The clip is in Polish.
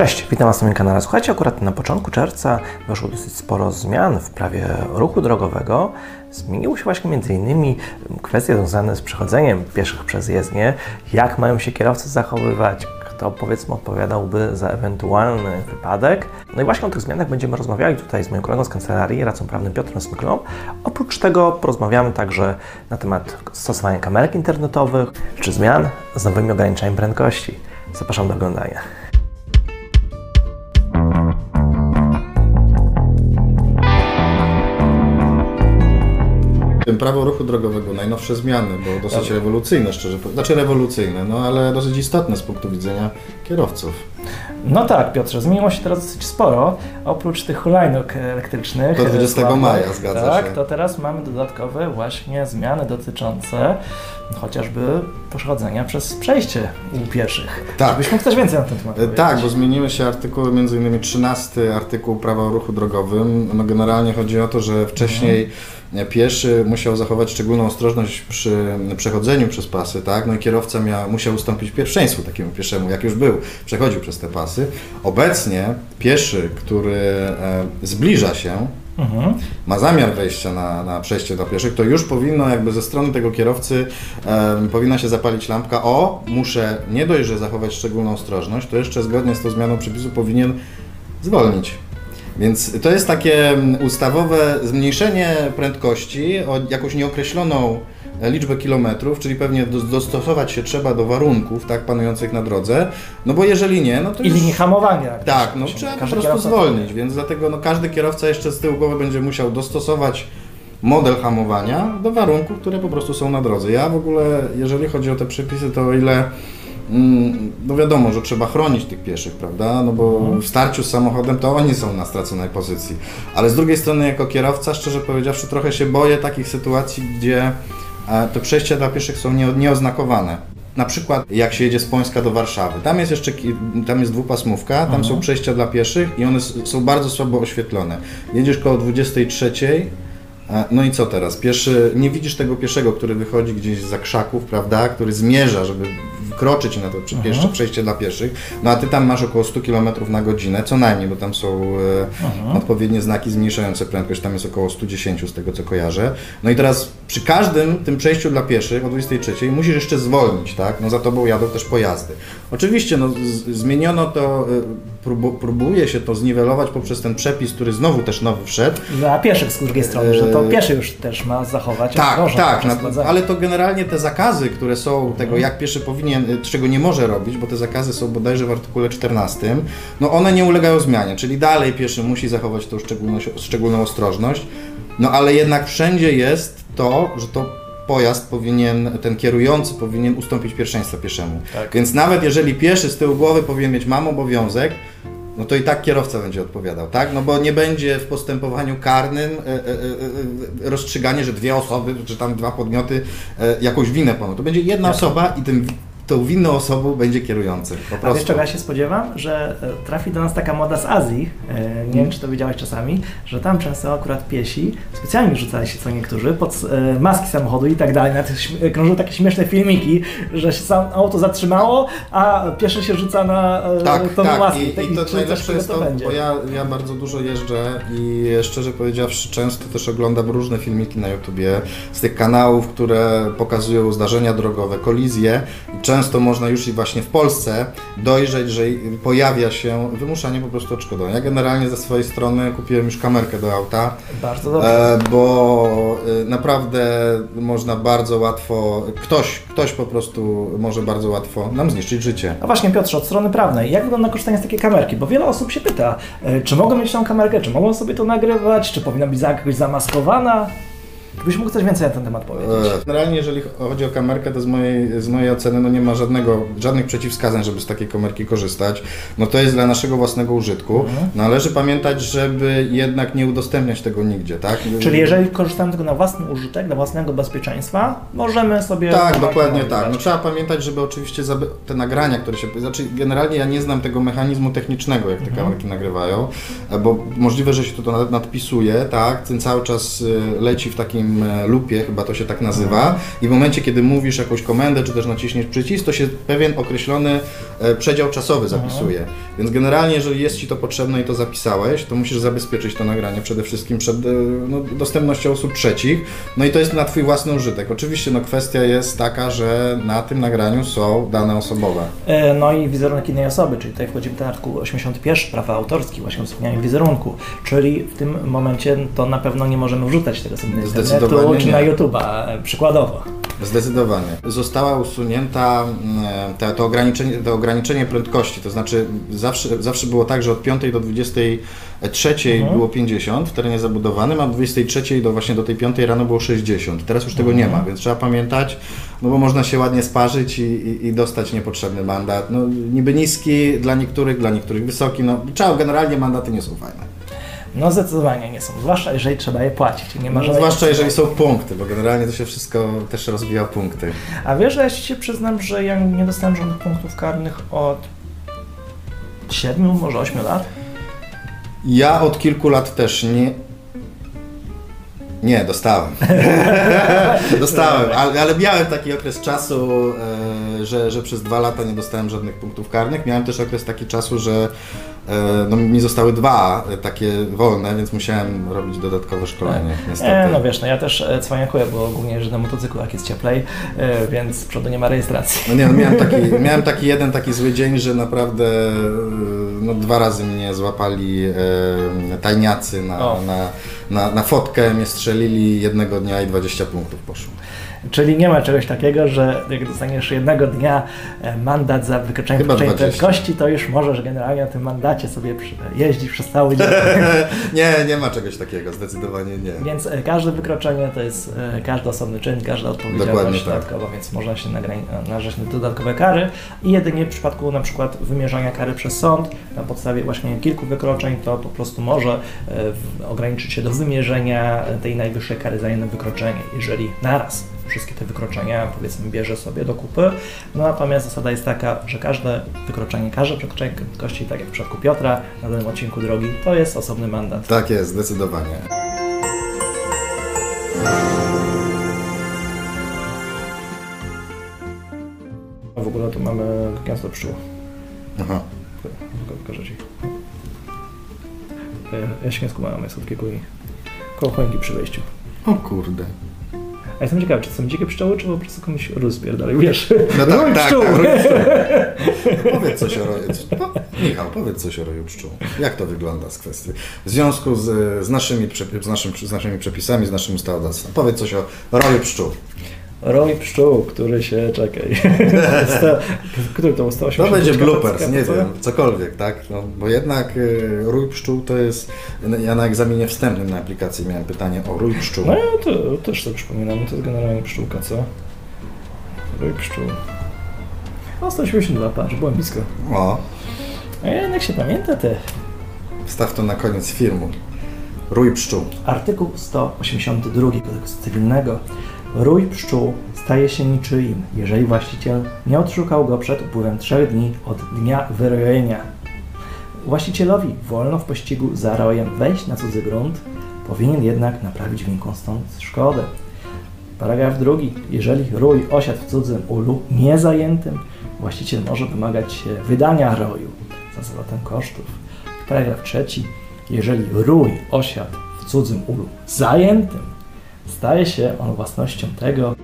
Cześć, witam Was na moim kanale. Słuchajcie, akurat na początku czerwca doszło dosyć sporo zmian w prawie ruchu drogowego. Zmieniły się właśnie m.in. kwestie związane z przechodzeniem pieszych przez jezdnię, jak mają się kierowcy zachowywać, kto powiedzmy odpowiadałby za ewentualny wypadek. No i właśnie o tych zmianach będziemy rozmawiali tutaj z moim kolegą z kancelarii, radcą prawnym Piotrem Smyklą. Oprócz tego porozmawiamy także na temat stosowania kamerek internetowych czy zmian z nowymi ograniczeniami prędkości. Zapraszam do oglądania. Prawo ruchu drogowego, najnowsze zmiany, bo dosyć rewolucyjne, szczerze powiem. Znaczy rewolucyjne, no ale dosyć istotne z punktu widzenia kierowców. No tak, Piotrze, zmieniło się teraz dosyć sporo. Oprócz tych hulajnóg elektrycznych. Do 20 sławnych, maja, zgadza tak, się. to teraz mamy dodatkowe właśnie zmiany dotyczące chociażby przechodzenia przez przejście u pieszych. Tak. Byś mógł coś więcej na ten temat E, powiedzieć? Tak, bo zmieniły się artykuły, między innymi 13 artykuł prawa o ruchu drogowym. No generalnie chodzi o to, że wcześniej Mhm. Pieszy musiał zachować szczególną ostrożność przy przechodzeniu przez pasy, tak? No i kierowca miał, musiał ustąpić pierwszeństwu takiemu pieszemu, jak już był, przechodził przez te pasy. Obecnie pieszy, który e, zbliża się, Mhm. ma zamiar wejścia na, na przejście dla pieszych, to już powinno jakby ze strony tego kierowcy powinna się zapalić lampka. O, muszę nie dość, że zachować szczególną ostrożność, to jeszcze zgodnie z tą zmianą przepisu powinien zwolnić. Więc to jest takie mm, ustawowe zmniejszenie prędkości o jakąś nieokreśloną e, liczbę kilometrów, czyli pewnie do- dostosować się trzeba do warunków tak panujących na drodze, no bo jeżeli nie, no to I już... linii hamowania. Tak, no trzeba po prostu zwolnić, więc dlatego no, każdy kierowca jeszcze z tyłu głowy będzie musiał dostosować model hamowania do warunków, które po prostu są na drodze. Ja w ogóle, jeżeli chodzi o te przepisy, to o ile no wiadomo, że trzeba chronić tych pieszych, prawda? No bo w starciu z samochodem to oni są na straconej pozycji. Ale z drugiej strony jako kierowca, szczerze powiedziawszy, trochę się boję takich sytuacji, gdzie e, te przejścia dla pieszych są nie, nieoznakowane. Na przykład jak się jedzie z Pońska do Warszawy, tam jest jeszcze tam jest dwupasmówka, tam są przejścia dla pieszych i one są bardzo słabo oświetlone. Jedziesz koło 23, a, no i co teraz? Pieszy, nie widzisz tego pieszego, który wychodzi gdzieś za krzaków, prawda, który zmierza, żeby wkroczyć na to jeszcze przejście dla pieszych, no a ty tam masz około 100 km na godzinę, co najmniej, bo tam są e, odpowiednie znaki zmniejszające prędkość, tam jest około 110 z tego co kojarzę. No i teraz przy każdym tym przejściu dla pieszych o 23 musisz jeszcze zwolnić, tak? No za tobą jadą też pojazdy. Oczywiście no, zmieniono to, e, próbu, próbuje się to zniwelować poprzez ten przepis, który znowu też nowy wszedł, Dla pieszych z drugiej strony, że to pieszy już też ma zachować tak, ostrożność tak, na, ale to generalnie te zakazy, które są tego, jak pieszy powinien, y, czego nie może robić, bo te zakazy są bodajże w artykule 14, no one nie ulegają zmianie, czyli dalej pieszy musi zachować tą szczególną ostrożność, no ale jednak wszędzie jest to, że to pojazd powinien, ten kierujący powinien ustąpić pierwszeństwa pieszemu. Tak. Więc nawet jeżeli pieszy z tyłu głowy powinien mieć mam obowiązek, no to i tak kierowca będzie odpowiadał, tak? No bo nie będzie w postępowaniu karnym e, e, e, rozstrzyganie, że dwie osoby, czy tam dwa podmioty jakąś winę ponoszą. To będzie jedna osoba i tym, tą winną osobą będzie kierujący. Po A wiesz prostu. czego ja się spodziewam? Że e, trafi do nas taka moda z Azji, e, nie wiem czy to widziałeś czasami, że tam często akurat piesi specjalnie rzucali się co niektórzy pod e, maski samochodu i tak dalej. Nawet krążą takie śmieszne filmiki, że się sam auto zatrzymało, a pieszy się rzuca na Tak, tą tak. maskę. I, i to czy najlepsze jest to, będzie. bo ja, ja bardzo dużo jeżdżę i szczerze powiedziawszy często też oglądam różne filmiki na YouTubie z tych kanałów, które pokazują zdarzenia drogowe, kolizje i często można już i właśnie w Polsce dojrzeć, że pojawia się wymuszanie po prostu odszkodowania. Ja generalnie ze swojej strony kupiłem już kamerkę do auta, Bardzo dobrze. E, bo e, naprawdę można bardzo łatwo, ktoś, ktoś po prostu może bardzo łatwo nam zniszczyć życie. A właśnie Piotrze, od strony prawnej, jak wygląda korzystanie z takiej kamerki? Bo wiele osób się pyta, e, czy mogą mieć tą kamerkę, czy mogą sobie to nagrywać, czy powinna być jakoś zamaskowana? Gdybyś mógł coś więcej na ten temat powiedzieć. E, Generalnie jeżeli chodzi o kamerkę, to z mojej, z mojej oceny no nie ma żadnego, żadnych przeciwwskazań, żeby z takiej kamerki korzystać. No to jest dla naszego własnego użytku. Należy pamiętać, żeby jednak nie udostępniać tego nigdzie, tak? Czyli jeżeli korzystamy tego na własny użytek, dla własnego bezpieczeństwa, możemy sobie... Tak, dokładnie tak. No trzeba pamiętać, żeby oczywiście te nagrania, które się. Znaczy, generalnie ja nie znam tego mechanizmu technicznego, jak te Mhm. kamerki nagrywają, e, bo możliwe, że się to nad- nadpisuje, tak? Ten cały czas y, leci w takim takim e, lupie, chyba to się tak nazywa, i w momencie, kiedy mówisz jakąś komendę, czy też naciśniesz przycisk, to się pewien określony e, przedział czasowy zapisuje. Więc generalnie, jeżeli jest Ci to potrzebne i to zapisałeś, to musisz zabezpieczyć to nagranie przede wszystkim przed e, no, dostępnością osób trzecich. No i to jest na Twój własny użytek. Oczywiście no, kwestia jest taka, że na tym nagraniu są dane osobowe. No i wizerunek innej osoby, czyli tutaj wchodzimy ten artykuł 81, prawa autorskie, właśnie wspomniałem wizerunku, czyli w tym momencie to na pewno nie możemy wrzucać tego sobie Zdecydowanie czy nie. na YouTube'a, e, przykładowo. Zdecydowanie. Została usunięta mm, te, to, ograniczenie, to ograniczenie prędkości, to znaczy zawsze, zawsze było tak, że od 5 do 23 Mhm. było 50 w terenie zabudowanym, a od 23 do właśnie do tej 5 rano było 60. Teraz już tego nie Mhm. ma, więc trzeba pamiętać, no bo można się ładnie sparzyć i, i, i dostać niepotrzebny mandat. No, niby niski dla niektórych, dla niektórych wysoki, no trzeba, generalnie mandaty nie są fajne. No zdecydowanie nie są, zwłaszcza jeżeli trzeba je płacić. Nie ma No, zwłaszcza jeżeli są punkty, bo generalnie to się wszystko też rozwija o punkty. A wiesz, że ja się przyznam, że ja nie dostałem żadnych punktów karnych od 7, może 8 lat. Ja od kilku lat też nie. Nie, dostałem. dostałem, ale, ale miałem taki okres czasu, e, że, że przez dwa lata nie dostałem żadnych punktów karnych. Miałem też okres taki czasu, że no, mi zostały dwa e, takie wolne, więc musiałem robić dodatkowe szkolenie. Niestety. E, no wiesz, no ja też e, cwaniakuję, bo głównie jeżdżę na motocyklu, jak jest cieplej, e, więc z przodu nie ma rejestracji. No nie, no miałem, taki, miałem taki jeden taki zły dzień, że naprawdę e, no, dwa razy mnie złapali e, tajniacy na, na, na, na fotkę, mnie strzelili jednego dnia i 20 punktów poszło. Czyli nie ma czegoś takiego, że jak dostaniesz jednego dnia e, mandat za wykroczenie 20. prędkości, to już możesz generalnie na tym mandacie sobie jeździć przez cały dzień. nie, nie ma czegoś takiego, zdecydowanie nie. Więc e, każde wykroczenie to jest e, każdy osobny czyn, każda odpowiedzialność tak. dodatkowa, więc można się narażać na dodatkowe kary i jedynie w przypadku na przykład wymierzania kary przez sąd na podstawie właśnie kilku wykroczeń, to po prostu może ograniczyć się do wymierzenia tej najwyższej kary za jedno wykroczenie, jeżeli naraz wszystkie te wykroczenia powiedzmy bierze sobie do kupy. No natomiast zasada jest taka, że każde wykroczenie, każde przekroczenie prędkości, tak jak w przypadku Piotra na danym odcinku drogi, to jest osobny mandat. Tak jest, zdecydowanie. W ogóle tu mamy gniazdo pszczół. Aha. Pokażę Ci. Ja się nie skumałem, jest od kilku dni. Koło choinki przy wejściu. O kurde. A jestem ciekawy, czy są dzikie pszczoły, czy po prostu komuś dalej, wiesz? No tak, Rój tak, pszczół. tak. Powiedz coś o roju. No, Michał, powiedz coś o roju pszczół. Jak to wygląda z kwestii? W związku z, z, naszymi, z, naszym, z naszymi przepisami, z naszym ustawodawstwem. Powiedz coś o roju pszczół. Rój pszczół, który się, czekaj, który to był 180? To będzie bloopers, nie wiem, cokolwiek, tak? No, bo jednak y, rój pszczół to jest. Ja na egzaminie wstępnym na aplikacji miałem pytanie o rój pszczół. No ja to też sobie przypominam, to jest generalnie pszczółka, co? Rój pszczół. O, 182, patrz, byłem blisko. O, A jednak się pamięta te wstaw to na koniec filmu. Rój pszczół. Artykuł 182 kodeksu cywilnego. Rój pszczół staje się niczyim, jeżeli właściciel nie odszukał go przed upływem trzech dni od dnia wyrojenia. Właścicielowi wolno w pościgu za rojem wejść na cudzy grunt, powinien jednak naprawić wynikłą stąd szkodę. Paragraf drugi. Jeżeli rój osiadł w cudzym ulu niezajętym, właściciel może wymagać wydania roju za zwrotem kosztów. Paragraf trzeci. Jeżeli rój osiadł w cudzym ulu zajętym, staje się on własnością tego,